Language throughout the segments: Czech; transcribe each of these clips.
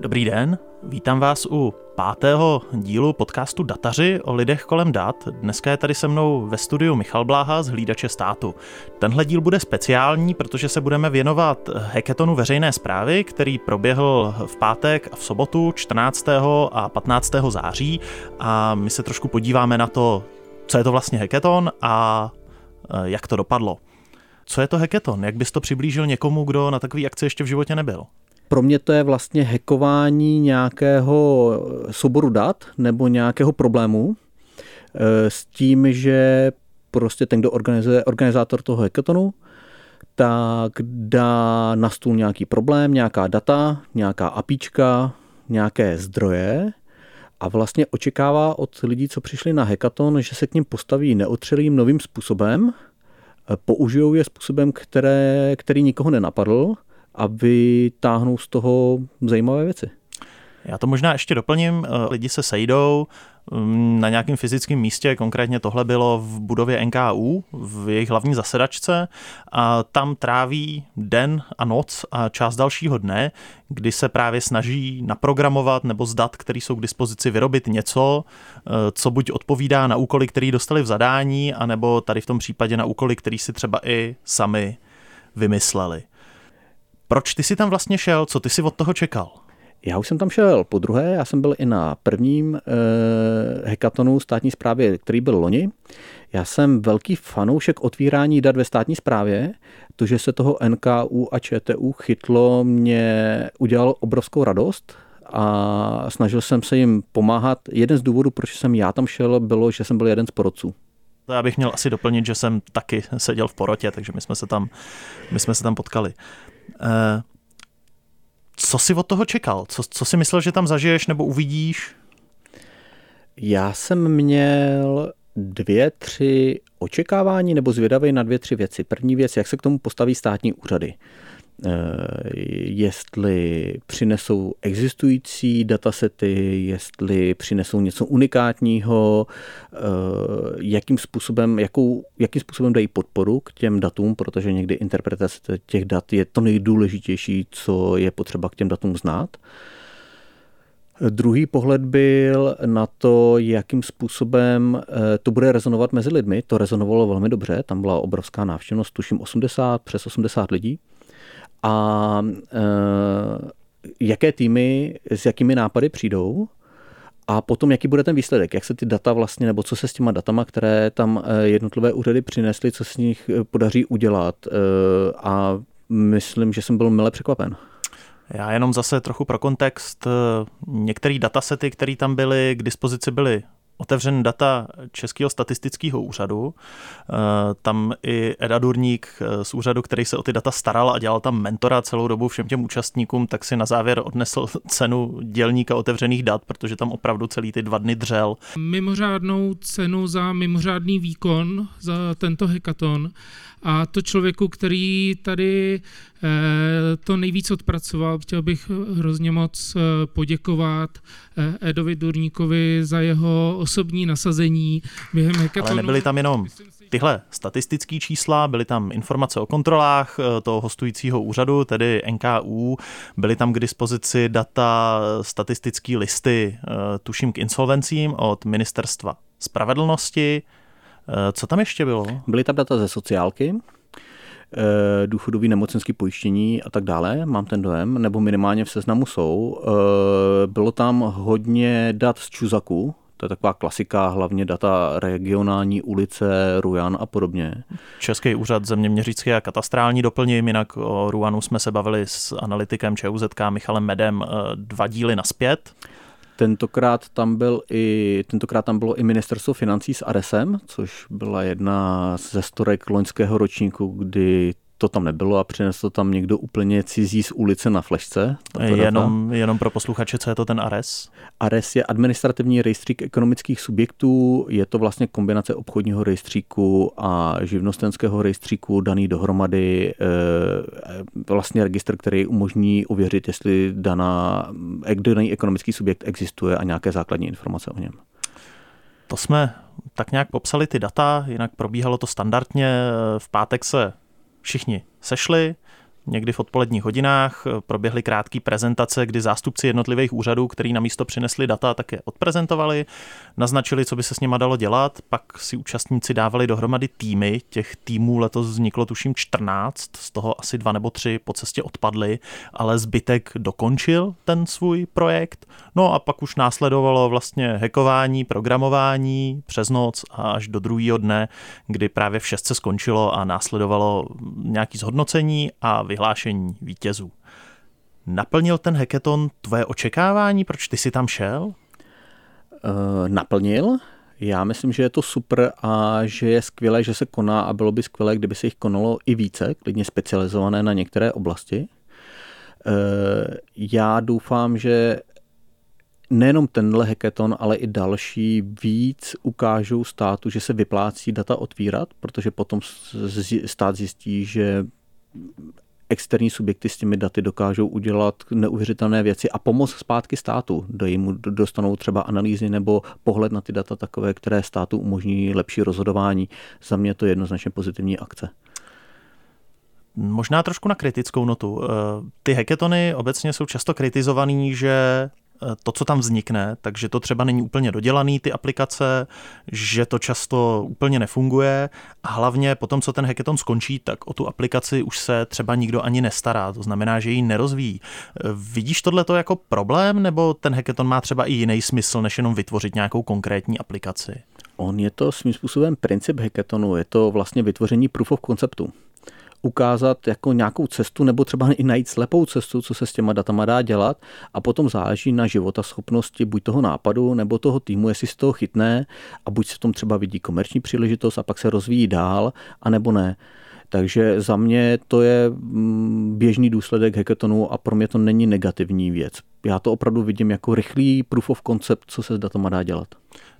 Dobrý den, vítám vás u pátého dílu podcastu Dataři o lidech kolem dat. Dneska je tady se mnou ve studiu Michal Bláha z Hlídače státu. Tenhle díl bude speciální, protože se budeme věnovat heketonu veřejné zprávy, který proběhl v pátek a v sobotu 14. a 15. září a my se trošku podíváme na to, co je to vlastně heketon a e, jak to dopadlo. Co je to heketon? Jak bys to přiblížil někomu, kdo na takový akci ještě v životě nebyl? Pro mě to je vlastně hekování nějakého souboru dat nebo nějakého problému eh, s tím, že prostě ten, kdo organizuje, organizátor toho hackathonu, tak dá na stůl nějaký problém, nějaká data, nějaká apíčka, nějaké zdroje a vlastně očekává od lidí, co přišli na hackathon, že se k ním postaví neotřelým novým způsobem, eh, použijou je způsobem, které, který nikoho nenapadl a vytáhnou z toho zajímavé věci. Já to možná ještě doplním. Eh, lidi se sejdou mm, na nějakém fyzickém místě, konkrétně tohle bylo v budově NKU, v jejich hlavní zasedačce a tam tráví den a noc a část dalšího dne, kdy se právě snaží naprogramovat nebo z dat, které jsou k dispozici, vyrobit něco, eh, co buď odpovídá na úkoly, které dostali v zadání, anebo tady v tom případě na úkoly, které si třeba i sami vymysleli. Proč ty jsi tam vlastně šel? Co ty jsi od toho čekal? Já už jsem tam šel po druhé, já jsem byl i na prvním eh, hekatonu státní správě, který byl loni. Já jsem velký fanoušek otvírání dat ve státní správě. To, že se toho NKU a ČTU chytlo, mě udělalo obrovskou radost a snažil jsem se jim pomáhat. Jeden z důvodů, proč jsem já tam šel, bylo, že jsem byl jeden z porodců. To já bych měl asi doplnit, že jsem taky seděl v porotě, takže my jsme se tam, my jsme se tam potkali. Eh, co jsi od toho čekal? Co, co jsi myslel, že tam zažiješ nebo uvidíš? Já jsem měl dvě, tři očekávání nebo zvědavý na dvě, tři věci. První věc, jak se k tomu postaví státní úřady. Eh, jestli přinesou existující datasety, jestli přinesou něco unikátního, eh, jakým způsobem, jakou, jakým způsobem dají podporu k těm datům, protože někdy interpretace těch dat je to nejdůležitější, co je potřeba k těm datům znát. Druhý pohled byl na to, jakým způsobem eh, to bude rezonovat mezi lidmi. To rezonovalo velmi dobře, tam byla obrovská návštěvnost, tuším 80, přes 80 lidí a e, jaké týmy s jakými nápady přijdou a potom, jaký bude ten výsledek, jak se ty data vlastně, nebo co se s těma datama, které tam e, jednotlivé úřady přinesly, co s nich e, podaří udělat. A myslím, že jsem byl mile překvapen. Já jenom zase trochu pro kontext. Některé datasety, které tam byly k dispozici, byly otevřen data Českého statistického úřadu. Eh, tam i Eda Durník eh, z úřadu, který se o ty data staral a dělal tam mentora celou dobu všem těm účastníkům, tak si na závěr odnesl cenu dělníka otevřených dat, protože tam opravdu celý ty dva dny dřel. Mimořádnou cenu za mimořádný výkon za tento hekaton a to člověku, který tady eh, to nejvíc odpracoval, chtěl bych hrozně moc eh, poděkovat eh, Edovi Durníkovi za jeho osobní nasazení během hekatonu. Ale nebyly tam jenom tyhle statistické čísla, byly tam informace o kontrolách toho hostujícího úřadu, tedy NKU, byly tam k dispozici data, statistické listy, tuším k insolvencím od ministerstva spravedlnosti, co tam ještě bylo? Byly tam data ze sociálky, eh, důchodový nemocenský pojištění a tak dále, mám ten dojem, nebo minimálně v seznamu jsou. Eh, bylo tam hodně dat z Čuzaku, to je taková klasika, hlavně data regionální, ulice, Rujan a podobně. Český úřad zeměměřický a katastrální doplním, jinak o Ruanu jsme se bavili s analytikem ČUZK Michalem Medem dva díly naspět. Tentokrát tam, byl i, tentokrát tam bylo i ministerstvo financí s Aresem, což byla jedna ze storek loňského ročníku, kdy to tam nebylo a přinesl tam někdo úplně cizí z ulice na flešce. Jenom, jenom pro posluchače, co je to ten ARES? ARES je administrativní rejstřík ekonomických subjektů, je to vlastně kombinace obchodního rejstříku a živnostenského rejstříku daný dohromady, eh, vlastně registr, který umožní ověřit, jestli daná, daný ekonomický subjekt existuje a nějaké základní informace o něm. To jsme tak nějak popsali ty data, jinak probíhalo to standardně. V pátek se všichni sešli, někdy v odpoledních hodinách proběhly krátké prezentace, kdy zástupci jednotlivých úřadů, který na místo přinesli data, tak je odprezentovali, naznačili, co by se s nima dalo dělat, pak si účastníci dávali dohromady týmy, těch týmů letos vzniklo tuším 14, z toho asi dva nebo tři po cestě odpadly, ale zbytek dokončil ten svůj projekt. No a pak už následovalo vlastně hackování, programování přes noc a až do druhého dne, kdy právě v šestce skončilo a následovalo nějaký zhodnocení a vyhlášení vítězů. Naplnil ten hackathon tvoje očekávání? Proč ty jsi tam šel? Uh, naplnil. Já myslím, že je to super a že je skvělé, že se koná a bylo by skvělé, kdyby se jich konalo i více, klidně specializované na některé oblasti. Uh, já doufám, že nejenom tenhle hackathon, ale i další víc ukážou státu, že se vyplácí data otvírat, protože potom stát zjistí, že externí subjekty s těmi daty dokážou udělat neuvěřitelné věci a pomoct zpátky státu. Do jim dostanou třeba analýzy nebo pohled na ty data takové, které státu umožní lepší rozhodování. Za mě to je jednoznačně pozitivní akce. Možná trošku na kritickou notu. Eh, ty hackathony obecně jsou často kritizovaný, že to, co tam vznikne, takže to třeba není úplně dodělaný, ty aplikace, že to často úplně nefunguje a hlavně potom, co ten hackathon skončí, tak o tu aplikaci už se třeba nikdo ani nestará, to znamená, že ji nerozvíjí. Eh, vidíš tohle jako problém, nebo ten hackathon má třeba i jiný smysl, než jenom vytvořit nějakou konkrétní aplikaci? On je to svým způsobem princip hackathonu, je to vlastně vytvoření proof of conceptu ukázat jako nějakou cestu nebo třeba i najít slepou cestu, co se s těma datama dá dělat a potom záleží na života schopnosti buď toho nápadu nebo toho týmu, jestli se toho chytne a buď se v tom třeba vidí komerční příležitost a pak se rozvíjí dál, anebo ne. Takže za mě to je mm, běžný důsledek hackathonu a pro mě to není negativní věc. Já to opravdu vidím jako rychlý proof of concept, co se s datama dá dělat.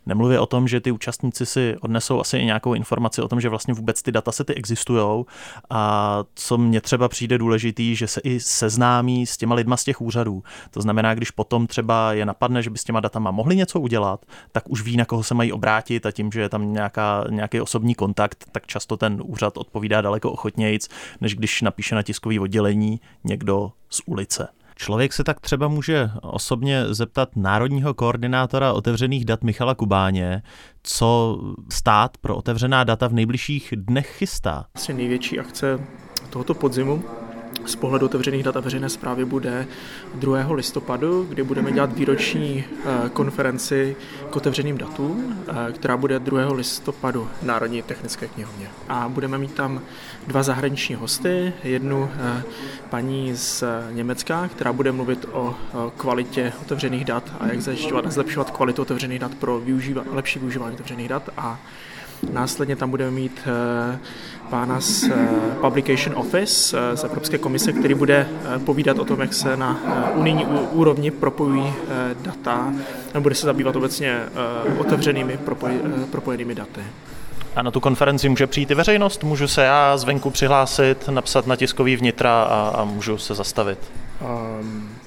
Nemluvě o tom, že ty účastníci si odnesou asi i nějakou informaci o tom, že vlastně vůbec ty datasety existují a co mně třeba přijde důležitý, že se i seznámí s těma lidma z těch úřadů. To znamená, když potom třeba je napadne, že by s těma datama mohli něco udělat, tak už ví, na koho se mají obrátit a tím, že je tam nějaká, nějaký osobní kontakt, tak často ten úřad odpovídá daleko ochotnějc, než když napíše na tiskový oddělení někdo z ulice. Člověk se tak třeba může osobně zeptat národního koordinátora otevřených dat Michala Kubáně, co stát pro otevřená data v nejbližších dnech chystá. Asi největší akce tohoto podzimu z pohledu otevřených dat a veřejné zprávy bude 2. listopadu, kdy budeme dělat výroční eh, konferenci k otevřeným datům, eh, která bude 2. listopadu v Národní technické knihovně. A budeme mít tam dva zahraniční hosty, jednu eh, paní z Německa, která bude mluvit o kvalitě otevřených dat a jak zajišťovat zlepšovat kvalitu otevřených dat pro využíva, lepší využívání otevřených dat a Následně tam budeme mít eh, pána z eh, Publication Office eh, z Evropské komise, který bude povídat o tom, jak se na unijní úrovni propojují data, a bude se zabývat obecně otevřenými propojenými daty. A na tu konferenci může přijít i veřejnost? Můžu se já zvenku přihlásit, napsat na tiskový vnitra a, a můžu se zastavit? Um,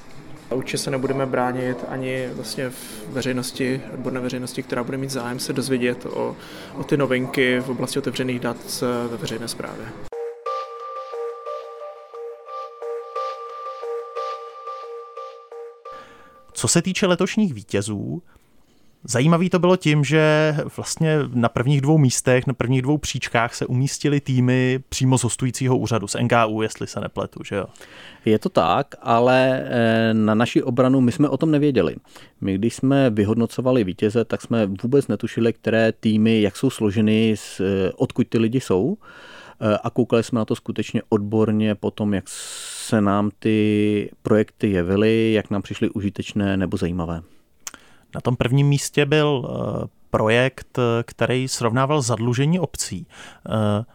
Určitě se nebudeme bránit ani vlastně v veřejnosti, odborné veřejnosti, která bude mít zájem se dozvědět o, o ty novinky v oblasti otevřených dat ve veřejné správě. Co se týče letošních vítězů, Zajímavý to bylo tím, že vlastně na prvních dvou místech, na prvních dvou příčkách se umístily týmy přímo z hostujícího úřadu, z NKU, jestli se nepletu, že jo? Je to tak, ale eh, na naši obranu my jsme o tom nevěděli. My, když jsme vyhodnocovali vítěze, tak jsme vůbec netušili, které týmy, jak jsou složeny, eh, odkud ty lidi jsou eh, a koukali jsme na to skutečně odborně potom, jak se nám ty projekty jevily, jak nám přišly užitečné nebo zajímavé. Na tom prvním místě byl eh, projekt, eh, který srovnával zadlužení obcí. Eh,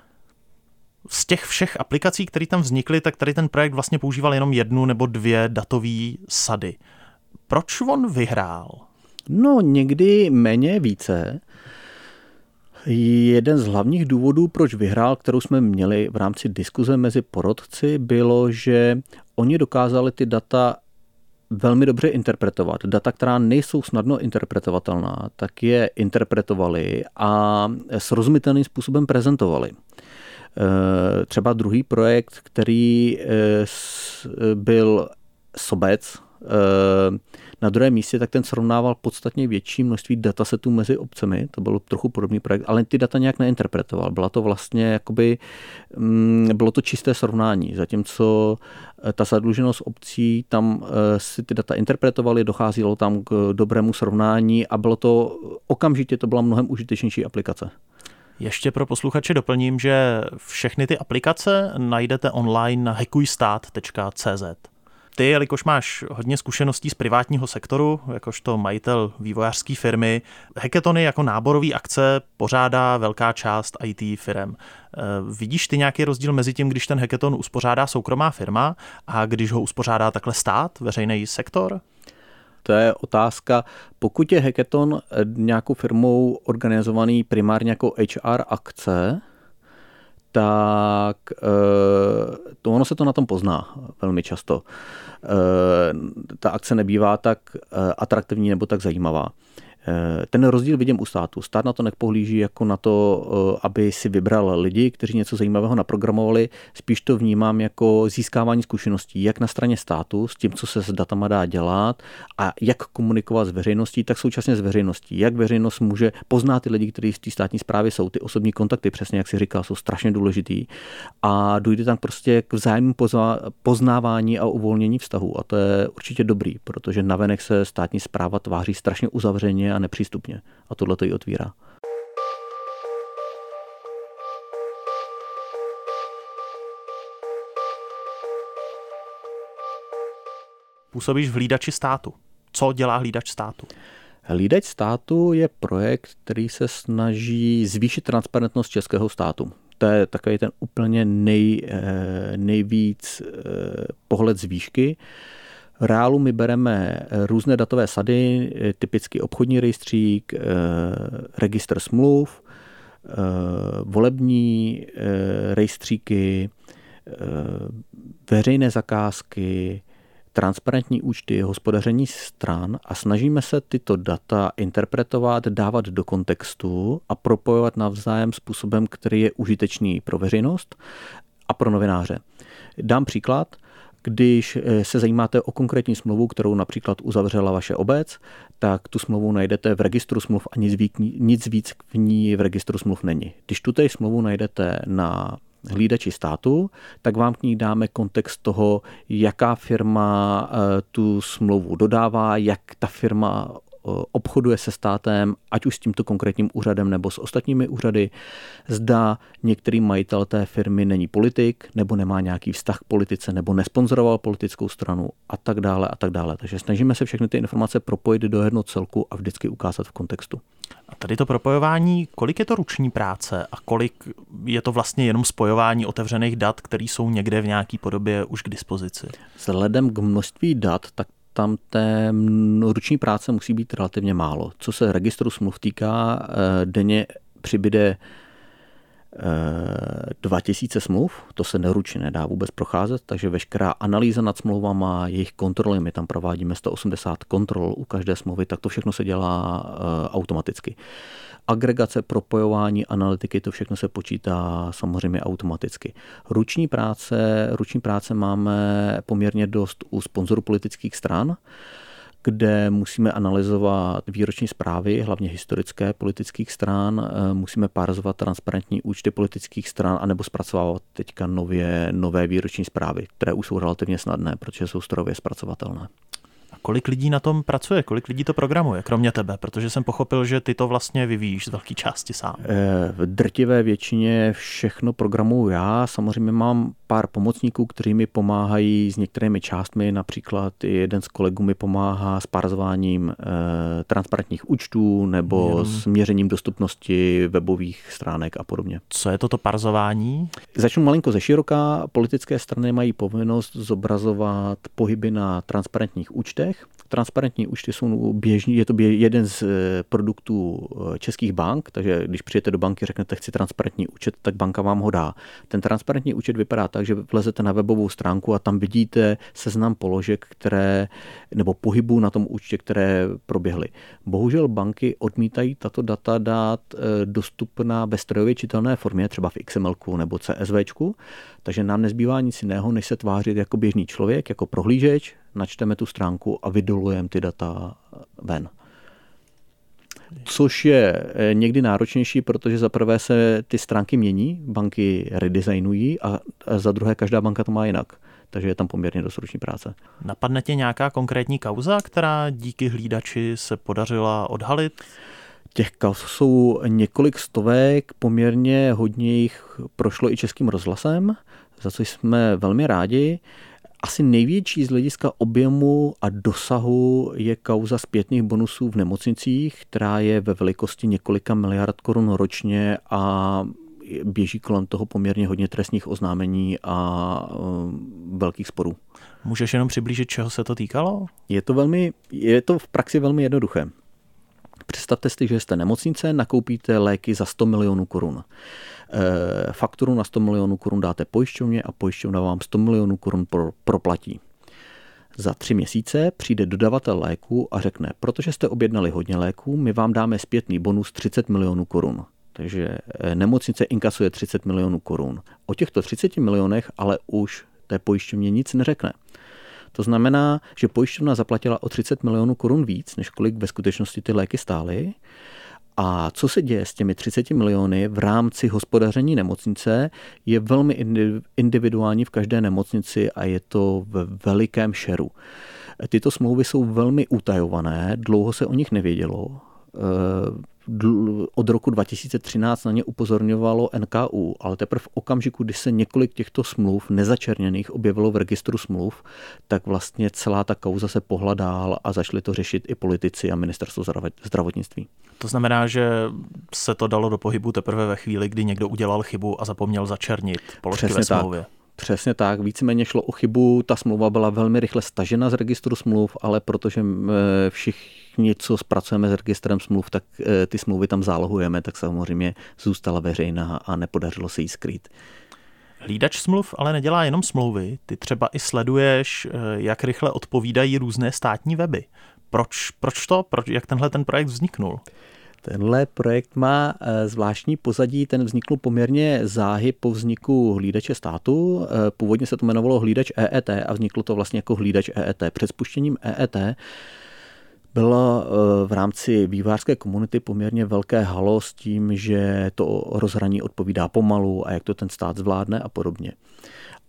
z těch všech aplikací, které tam vznikly, tak tady ten projekt vlastně používal jenom jednu nebo dvě datové sady. Proč on vyhrál? No, někdy méně více. Jeden z hlavních důvodů, proč vyhrál, kterou jsme měli v rámci diskuze mezi porodci, bylo, že oni dokázali ty data velmi dobře interpretovat. Data, která nejsou snadno interpretovatelná, tak je interpretovali a srozumitelným způsobem prezentovali. Třeba druhý projekt, který byl Sobec, na druhém místě, tak ten srovnával podstatně větší množství datasetů mezi obcemi, to byl trochu podobný projekt, ale ty data nějak neinterpretoval. Byla to vlastně jakoby, mm, bylo to čisté srovnání, zatímco eh, ta zadluženost obcí, tam eh, si ty data interpretovali, docházelo tam k dobrému srovnání a bylo to okamžitě to byla mnohem užitečnější aplikace. Ještě pro posluchače doplním, že všechny ty aplikace najdete online na hackujstát.cz. Ty, jelikož máš hodně zkušeností z privátního sektoru, jakožto majitel vývojářské firmy, hackathony jako náborový akce pořádá velká část IT firm. Eh, vidíš ty nějaký rozdíl mezi tím, když ten hackathon uspořádá soukromá firma a když ho uspořádá takhle stát, veřejný sektor? To je otázka, pokud je hackathon eh, nějakou firmou organizovaný primárně jako HR akce, tak eh, to ono se to na tom pozná velmi často. Eh, ta akce nebývá tak eh, atraktivní nebo tak zajímavá. Eh, ten rozdíl vidím u státu. Stát na to nepohlíží jako na to, eh, aby si vybral lidi, kteří něco zajímavého naprogramovali. Spíš to vnímám jako získávání zkušeností, jak na straně státu, s tím, co se s datama dá dělat a jak komunikovat s veřejností, tak současně s veřejností. Jak veřejnost může poznat ty lidi, kteří v té státní správě jsou. Ty osobní kontakty, přesně jak si říkal, jsou strašně důležitý. A dojde tam prostě k vzájemnému poznávání a uvolnění vztahu. A to je určitě dobrý, protože navenek se státní zpráva tváří strašně uzavřeně a nepřístupně. A tohle to ji otvírá. Působíš v hlídači státu. Co dělá hlídač státu? Hlídač státu je projekt, který se snaží zvýšit transparentnost českého státu. To je takový ten úplně nej, eh, nejvíc eh, pohled z výšky. V reálu my bereme eh, různé datové sady, eh, typicky obchodní rejstřík, eh, registr smluv, volební rejstříky, veřejné zakázky, transparentní účty, hospodaření stran a snažíme se tyto data interpretovat, dávat do kontextu a propojovat navzájem způsobem, který je užitečný pro veřejnost a pro novináře. Dám příklad – když eh, se zajímáte o konkrétní smlouvu, kterou například uzavřela vaše obec, tak tu smlouvu najdete v registru smluv a nic víc, nic víc v ní v registru smluv není. Když tu smlouvu najdete na hlídači státu, tak vám k ní dáme kontext toho, jaká firma eh, tu smlouvu dodává, jak ta firma obchoduje se státem, ať už s tímto konkrétním úřadem nebo s ostatními úřady, zda některý majitel té firmy není politik, nebo nemá nějaký vztah k politice, nebo nesponzoroval politickou stranu a tak dále a tak dále. Takže snažíme se všechny ty informace propojit do jednoho celku a vždycky ukázat v kontextu. A tady to propojování, kolik je to ruční práce a kolik je to vlastně jenom spojování otevřených dat, které jsou někde v nějaké podobě už k dispozici? Vzhledem k množství dat, tak tam té ruční práce musí být relativně málo. Co se registru smluv týká, eh, denně přibyde 2000 eh, smluv, to se neručně nedá vůbec procházet, takže veškerá analýza nad smlouvama, jejich kontroly, my tam provádíme 180 kontrol u každé smlouvy, tak to všechno se dělá eh, automaticky agregace, propojování, analytiky, to všechno se počítá samozřejmě automaticky. Ruční práce, ruční práce máme poměrně dost u sponzorů politických stran, kde musíme analyzovat výroční zprávy, hlavně historické politických stran, musíme parzovat transparentní účty politických stran, anebo zpracovávat teďka nově, nové výroční zprávy, které už jsou relativně snadné, protože jsou strojově zpracovatelné. Kolik lidí na tom pracuje? Kolik lidí to programuje, kromě tebe? Protože jsem pochopil, že ty to vlastně vyvíjíš z velké části sám. Eh, v drtivé většině všechno programuju já. Samozřejmě mám pár pomocníků, kteří mi pomáhají s některými částmi. Například jeden z kolegů mi pomáhá s parzováním eh, transparentních účtů nebo Jenom. s měřením dostupnosti webových stránek a podobně. Co je toto parzování? Začnu malinko ze široká. Politické strany mají povinnost zobrazovat pohyby na transparentních účtech. Transparentní účty jsou běžný, je to jeden z eh, produktů eh, českých bank, takže když přijete do banky, řeknete, chci transparentní účet, tak banka vám ho dá. Ten transparentní účet vypadá tak, takže vlezete na webovou stránku a tam vidíte seznam položek, které, nebo pohybů na tom účtě, které proběhly. Bohužel banky odmítají tato data dát eh, dostupná ve strojově čitelné formě, třeba v XML nebo CSV, takže nám nezbývá nic jiného, než se tvářit jako běžný člověk, jako prohlížeč, načteme tu stránku a vydolujeme ty data ven což je eh, někdy náročnější, protože za prvé se ty stránky mění, banky redesignují a za druhé každá banka to má jinak. Takže je tam poměrně dost ruční práce. Napadne tě nějaká konkrétní kauza, která díky hlídači se podařila odhalit? Těch kauz jsou několik stovek, poměrně hodně jich prošlo i českým rozhlasem, za co jsme velmi rádi. Asi největší z hlediska objemu a dosahu je kauza zpětných bonusů v nemocnicích, která je ve velikosti několika miliard korun ročně a běží kolem toho poměrně hodně trestních oznámení a um, velkých sporů. Můžeš jenom přiblížit, čeho se to týkalo? Je to, velmi, je to v praxi velmi jednoduché. Představte si, že jste nemocnice, nakoupíte léky za 100 milionů korun. Eh, fakturu na 100 milionů korun dáte pojišťovně a pojišťovna vám 100 milionů korun proplatí. Za tři měsíce přijde dodavatel léku a řekne, protože jste objednali hodně léků, my vám dáme zpětný bonus 30 milionů korun. Takže eh, nemocnice inkasuje 30 milionů korun. O těchto 30 milionech ale už té pojišťovně nic neřekne. To znamená, že pojišťovna zaplatila o 30 milionů korun víc, než kolik ve skutečnosti ty léky stály a co se děje s těmi 30 miliony v rámci hospodaření nemocnice je velmi individuální v každé nemocnici a je to ve velikém šeru. Tyto smlouvy jsou velmi utajované, dlouho se o nich nevědělo od roku 2013 na ně upozorňovalo NKU, ale teprve v okamžiku, kdy se několik těchto smluv nezačerněných objevilo v registru smluv, tak vlastně celá ta kauza se pohla dál a začali to řešit i politici a ministerstvo zdravotnictví. To znamená, že se to dalo do pohybu teprve ve chvíli, kdy někdo udělal chybu a zapomněl začernit položky Přesně ve smlouvě. Tak. Přesně tak, víceméně šlo o chybu, ta smlouva byla velmi rychle stažena z registru smluv, ale protože všichni, co zpracujeme s registrem smluv, tak e, ty smlouvy tam zálohujeme, tak samozřejmě zůstala veřejná a nepodařilo se jí skrýt. Hlídač smluv ale nedělá jenom smlouvy, ty třeba i sleduješ, e, jak rychle odpovídají různé státní weby. Proč, proč to? Proč, jak tenhle ten projekt vzniknul? Tenhle projekt má eh, zvláštní pozadí, ten vznikl poměrně záhy po vzniku hlídače státu. Eh, původně se to jmenovalo hlídač EET a vzniklo to vlastně jako hlídač EET. Před spuštěním EET bylo eh, v rámci vývářské komunity poměrně velké halo s tím, že to rozhraní odpovídá pomalu a jak to ten stát zvládne a podobně.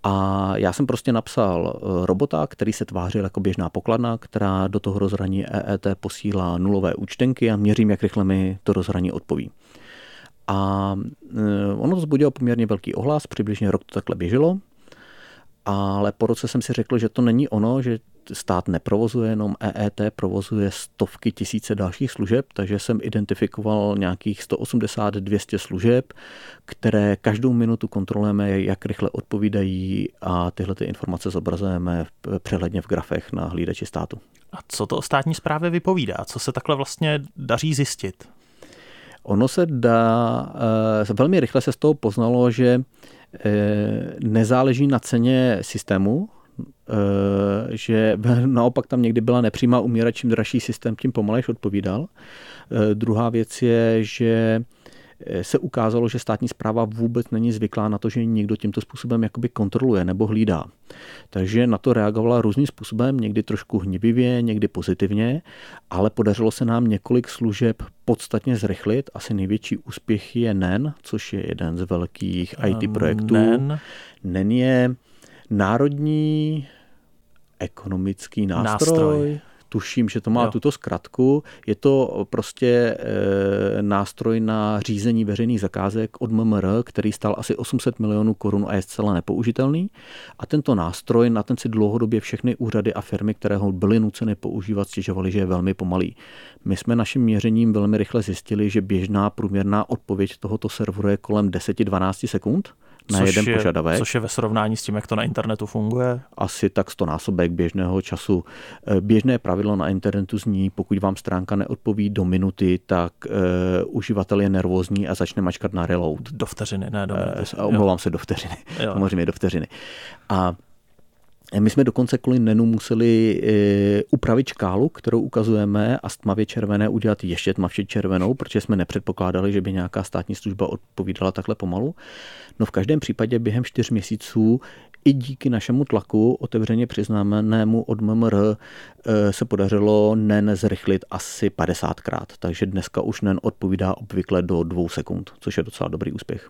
A já jsem prostě napsal eh, robota, který se tvářil jako běžná pokladna, která do toho rozhraní EET posílá nulové účtenky a měřím, jak rychle mi to rozhraní odpoví. A eh, ono to zbudilo poměrně velký ohlas, přibližně rok to takhle běželo ale po roce jsem si řekl, že to není ono, že stát neprovozuje jenom EET, provozuje stovky tisíce dalších služeb, takže jsem identifikoval nějakých 180-200 služeb, které každou minutu kontrolujeme, jak rychle odpovídají a tyhle ty informace zobrazujeme přehledně v grafech na hlídači státu. A co to o státní správě vypovídá? Co se takhle vlastně daří zjistit? Ono se dá, eh, velmi rychle se z toho poznalo, že nezáleží na ceně systému, eh, že naopak tam někdy byla nepřímá umíra, čím dražší systém, tím pomalejš odpovídal. Eh, druhá věc je, že se ukázalo, že státní zpráva vůbec není zvyklá na to, že někdo tímto způsobem jakoby kontroluje nebo hlídá. Takže na to reagovala různým způsobem, někdy trošku hnibivě, někdy pozitivně, ale podařilo se nám několik služeb podstatně zrychlit. Asi největší úspěch je NEN, což je jeden z velkých IT ehm, projektů. NEN, NEN je národní ekonomický nástroj, nástroj tuším, že to má jo. tuto zkratku. Je to prostě e, nástroj na řízení veřejných zakázek od MMR, který stál asi 800 milionů korun a je zcela nepoužitelný. A tento nástroj, na ten si dlouhodobě všechny úřady a firmy, které ho byly nuceny používat, stěžovali, že je velmi pomalý. My jsme naším měřením velmi rychle zjistili, že běžná průměrná odpověď tohoto serveru je kolem 10-12 sekund na což jeden je, požadavek. Což je ve srovnání s tím, jak to na internetu funguje? Asi tak 100 násobek běžného času. Eh, běžné pravidlo na internetu zní, pokud vám stránka neodpoví do minuty, tak uh, uživatel je nervózní a začne mačkat na reload. Do vteřiny, ne do minuty. Uh, omlouvám se do vteřiny. Jo. Samozřejmě do vteřiny. A my jsme dokonce kvůli NENu museli e, upravit škálu, kterou ukazujeme a z tmavě červené udělat ještě tmavě červenou, protože jsme nepředpokládali, že by nějaká státní služba odpovídala takhle pomalu. No v každém případě během čtyř měsíců i díky našemu tlaku otevřeně přiznámenému od MMR e, se podařilo NEN zrychlit asi 50krát, takže dneska už NEN odpovídá obvykle do dvou sekund, což je docela dobrý úspěch.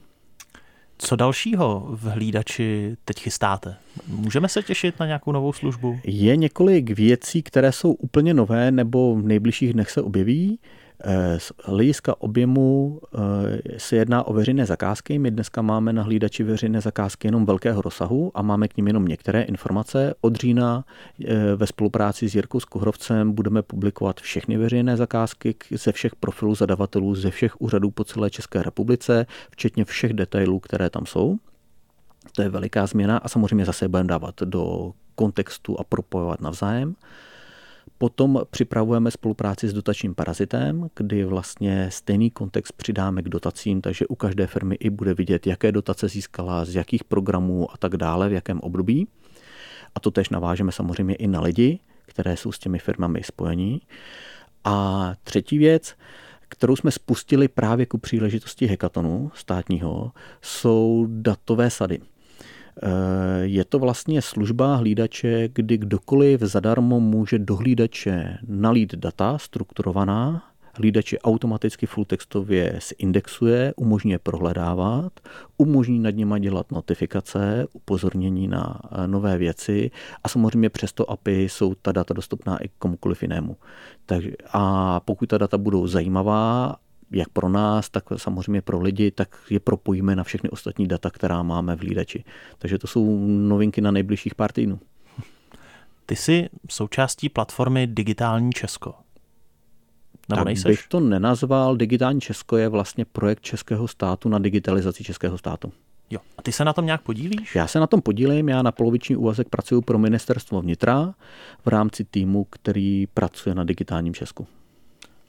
Co dalšího v hlídači teď chystáte? Můžeme se těšit na nějakou novou službu? Je několik věcí, které jsou úplně nové nebo v nejbližších dnech se objeví. Eh, z hlediska objemu eh, se jedná o veřejné zakázky. My dneska máme na hlídači veřejné zakázky jenom velkého rozsahu a máme k ním jenom některé informace. Od října eh, ve spolupráci s Jirkou Skuhrovcem budeme publikovat všechny veřejné zakázky ze všech profilů zadavatelů, ze všech úřadů po celé České republice, včetně všech detailů, které tam jsou. To je veliká změna a samozřejmě zase budeme dávat do kontextu a propojovat navzájem. Potom připravujeme spolupráci s dotačním parazitem, kdy vlastně stejný kontext přidáme k dotacím, takže u každé firmy i bude vidět, jaké dotace získala, z jakých programů a tak dále, v jakém období. A to tež navážeme samozřejmě i na lidi, které jsou s těmi firmami spojení. A třetí věc, kterou jsme spustili právě ku příležitosti hekatonu státního, jsou datové sady. Eh, je to vlastně služba hlídače, kdy kdokoliv zadarmo může do hlídače nalít data strukturovaná, hlídač je automaticky full textově zindexuje, umožňuje prohledávat, umožní nad nimi dělat notifikace, upozornění na eh, nové věci a samozřejmě přes to API jsou ta data dostupná i komukoliv jinému. Takže, a pokud ta data budou zajímavá jak pro nás, tak samozřejmě pro lidi, tak je propojíme na všechny ostatní data, která máme v hlídači. Takže to jsou novinky na nejbližších pár týdnů. Ty jsi součástí platformy Digitální Česko. Nebo tak nejseš? bych to nenazval. Digitální Česko je vlastně projekt českého státu na digitalizaci českého státu. Jo. A ty se na tom nějak podílíš? Já se na tom podílím, já na poloviční úvazek pracuji pro ministerstvo vnitra v rámci týmu, který pracuje na digitálním Česku.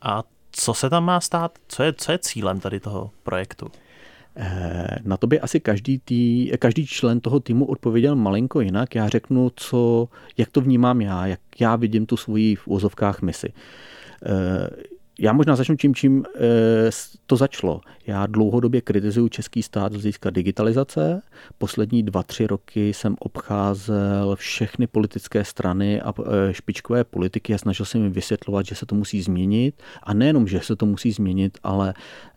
A co se tam má stát? Co je, co je cílem tady toho projektu? Eh, na to by asi každý, tý, každý člen toho týmu odpověděl malinko jinak. Já řeknu, co, jak to vnímám já, jak já vidím tu svoji v úzovkách misi. Eh, já možná začnu tím, čím eh, to začalo. Já dlouhodobě kritizuju český stát z hlediska digitalizace. Poslední dva, tři roky jsem obcházel všechny politické strany a eh, špičkové politiky a snažil jsem jim vysvětlovat, že se to musí změnit. A nejenom, že se to musí změnit, ale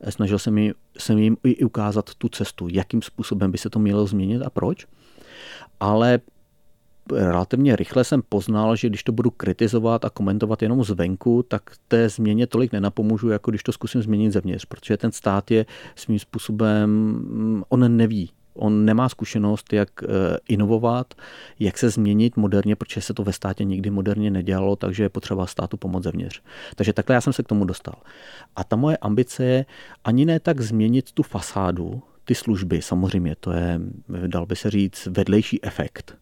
snažil jsem jim, jsem jim i ukázat tu cestu, jakým způsobem by se to mělo změnit a proč. Ale relativně rychle jsem poznal, že když to budu kritizovat a komentovat jenom zvenku, tak té změně tolik nenapomůžu, jako když to zkusím změnit zevnitř, protože ten stát je svým způsobem, mm, on neví, On nemá zkušenost, jak eh, inovovat, jak se změnit moderně, protože se to ve státě nikdy moderně nedělalo, takže je potřeba státu pomoct zevnitř. Takže takhle já jsem se k tomu dostal. A ta moje ambice je ani ne tak změnit tu fasádu, ty služby, samozřejmě, to je, dal by se říct, vedlejší efekt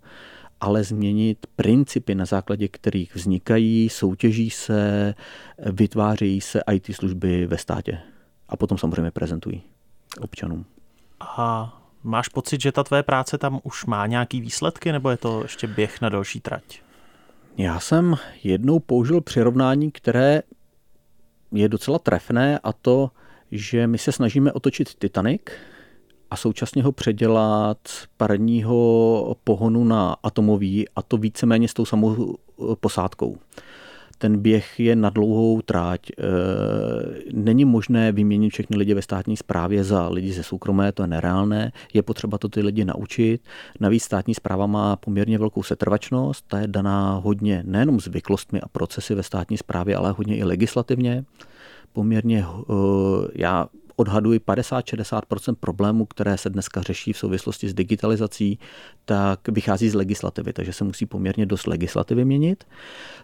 ale změnit principy, na základě kterých vznikají, soutěží se, vytvářejí se IT služby ve státě. A potom samozřejmě prezentují občanům. A máš pocit, že ta tvé práce tam už má nějaký výsledky, nebo je to ještě běh na další trať? Já jsem jednou použil přirovnání, které je docela trefné a to, že my se snažíme otočit Titanic, a současně ho předělat z parního pohonu na atomový a to víceméně s tou samou eh, posádkou. Ten běh je na dlouhou tráť. Eh, není možné vyměnit všechny lidi ve státní správě za lidi ze soukromé, to je nereálné. Je potřeba to ty lidi naučit. Navíc státní zpráva má poměrně velkou setrvačnost, ta je daná hodně nejenom zvyklostmi a procesy ve státní správě, ale hodně i legislativně poměrně, eh, já odhaduji 50-60% problémů, které se dneska řeší v souvislosti s digitalizací, tak vychází z legislativy, takže se musí poměrně dost legislativy měnit,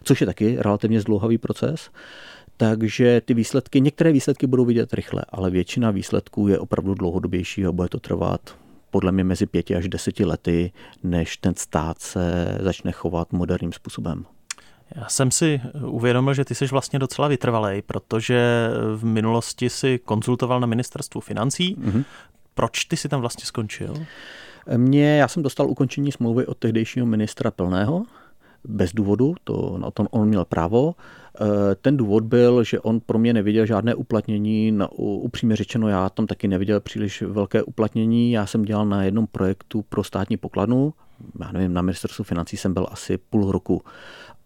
což je taky relativně zdlouhavý proces. Takže ty výsledky, některé výsledky budou vidět rychle, ale většina výsledků je opravdu dlouhodobější a bude to trvat podle mě mezi pěti až deseti lety, než ten stát se začne chovat moderním způsobem. Já jsem si uvědomil, že ty jsi vlastně docela vytrvalej, protože v minulosti si konzultoval na ministerstvu financí. Mm-hmm. Proč ty si tam vlastně skončil? Mě, já jsem dostal ukončení smlouvy od tehdejšího ministra Plného, bez důvodu, to na tom on měl právo. Eh, ten důvod byl, že on pro mě neviděl žádné uplatnění, na, upřímně řečeno já tam taky neviděl příliš velké uplatnění, já jsem dělal na jednom projektu pro státní pokladnu, já nevím, na ministerstvu financí jsem byl asi půl roku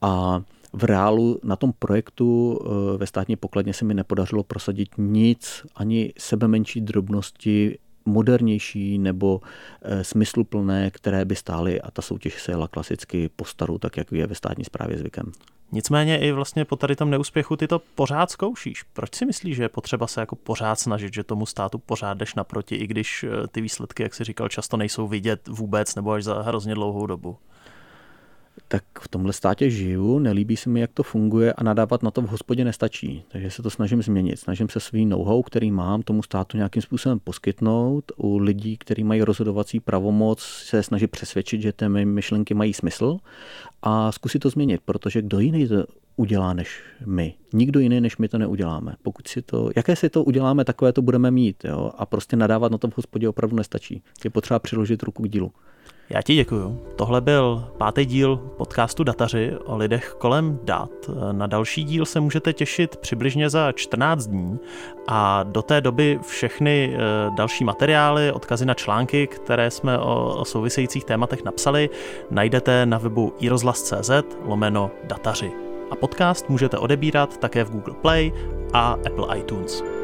a v reálu na tom projektu eh, ve státní pokladně se mi nepodařilo prosadit nic, ani sebe menší drobnosti modernější nebo e, smysluplné, které by stály a ta soutěž se jela klasicky po staru, tak jak je ve státní správě zvykem. Nicméně i vlastně po tady tom neúspěchu ty to pořád zkoušíš. Proč si myslíš, že je potřeba se jako pořád snažit, že tomu státu pořád jdeš naproti, i když eh, ty výsledky, jak jsi říkal, často nejsou vidět vůbec nebo až za hrozně dlouhou dobu? Tak v tomhle státě žiju, nelíbí se mi, jak to funguje a nadávat na to v hospodě nestačí. Takže se to snažím změnit. Snažím se svý know-how, který mám, tomu státu nějakým způsobem poskytnout. U lidí, kteří mají rozhodovací pravomoc, se snažit přesvědčit, že ty myšlenky mají smysl a zkusit to změnit, protože kdo jiný to udělá než my. Nikdo jiný než my to neuděláme. Pokud si to, jaké si to uděláme, takové to budeme mít. Jo? A prostě nadávat na to v hospodě opravdu nestačí. Je potřeba přiložit ruku k dílu. Já ti děkuju. Tohle byl pátý díl podcastu Dataři o lidech kolem dat. Na další díl se můžete těšit přibližně za 14 dní a do té doby všechny eh, další materiály, odkazy na články, které jsme o souvisejících tématech napsali, najdete na webu irozlas.cz lomeno dataři. A podcast můžete odebírat také v Google Play a Apple iTunes.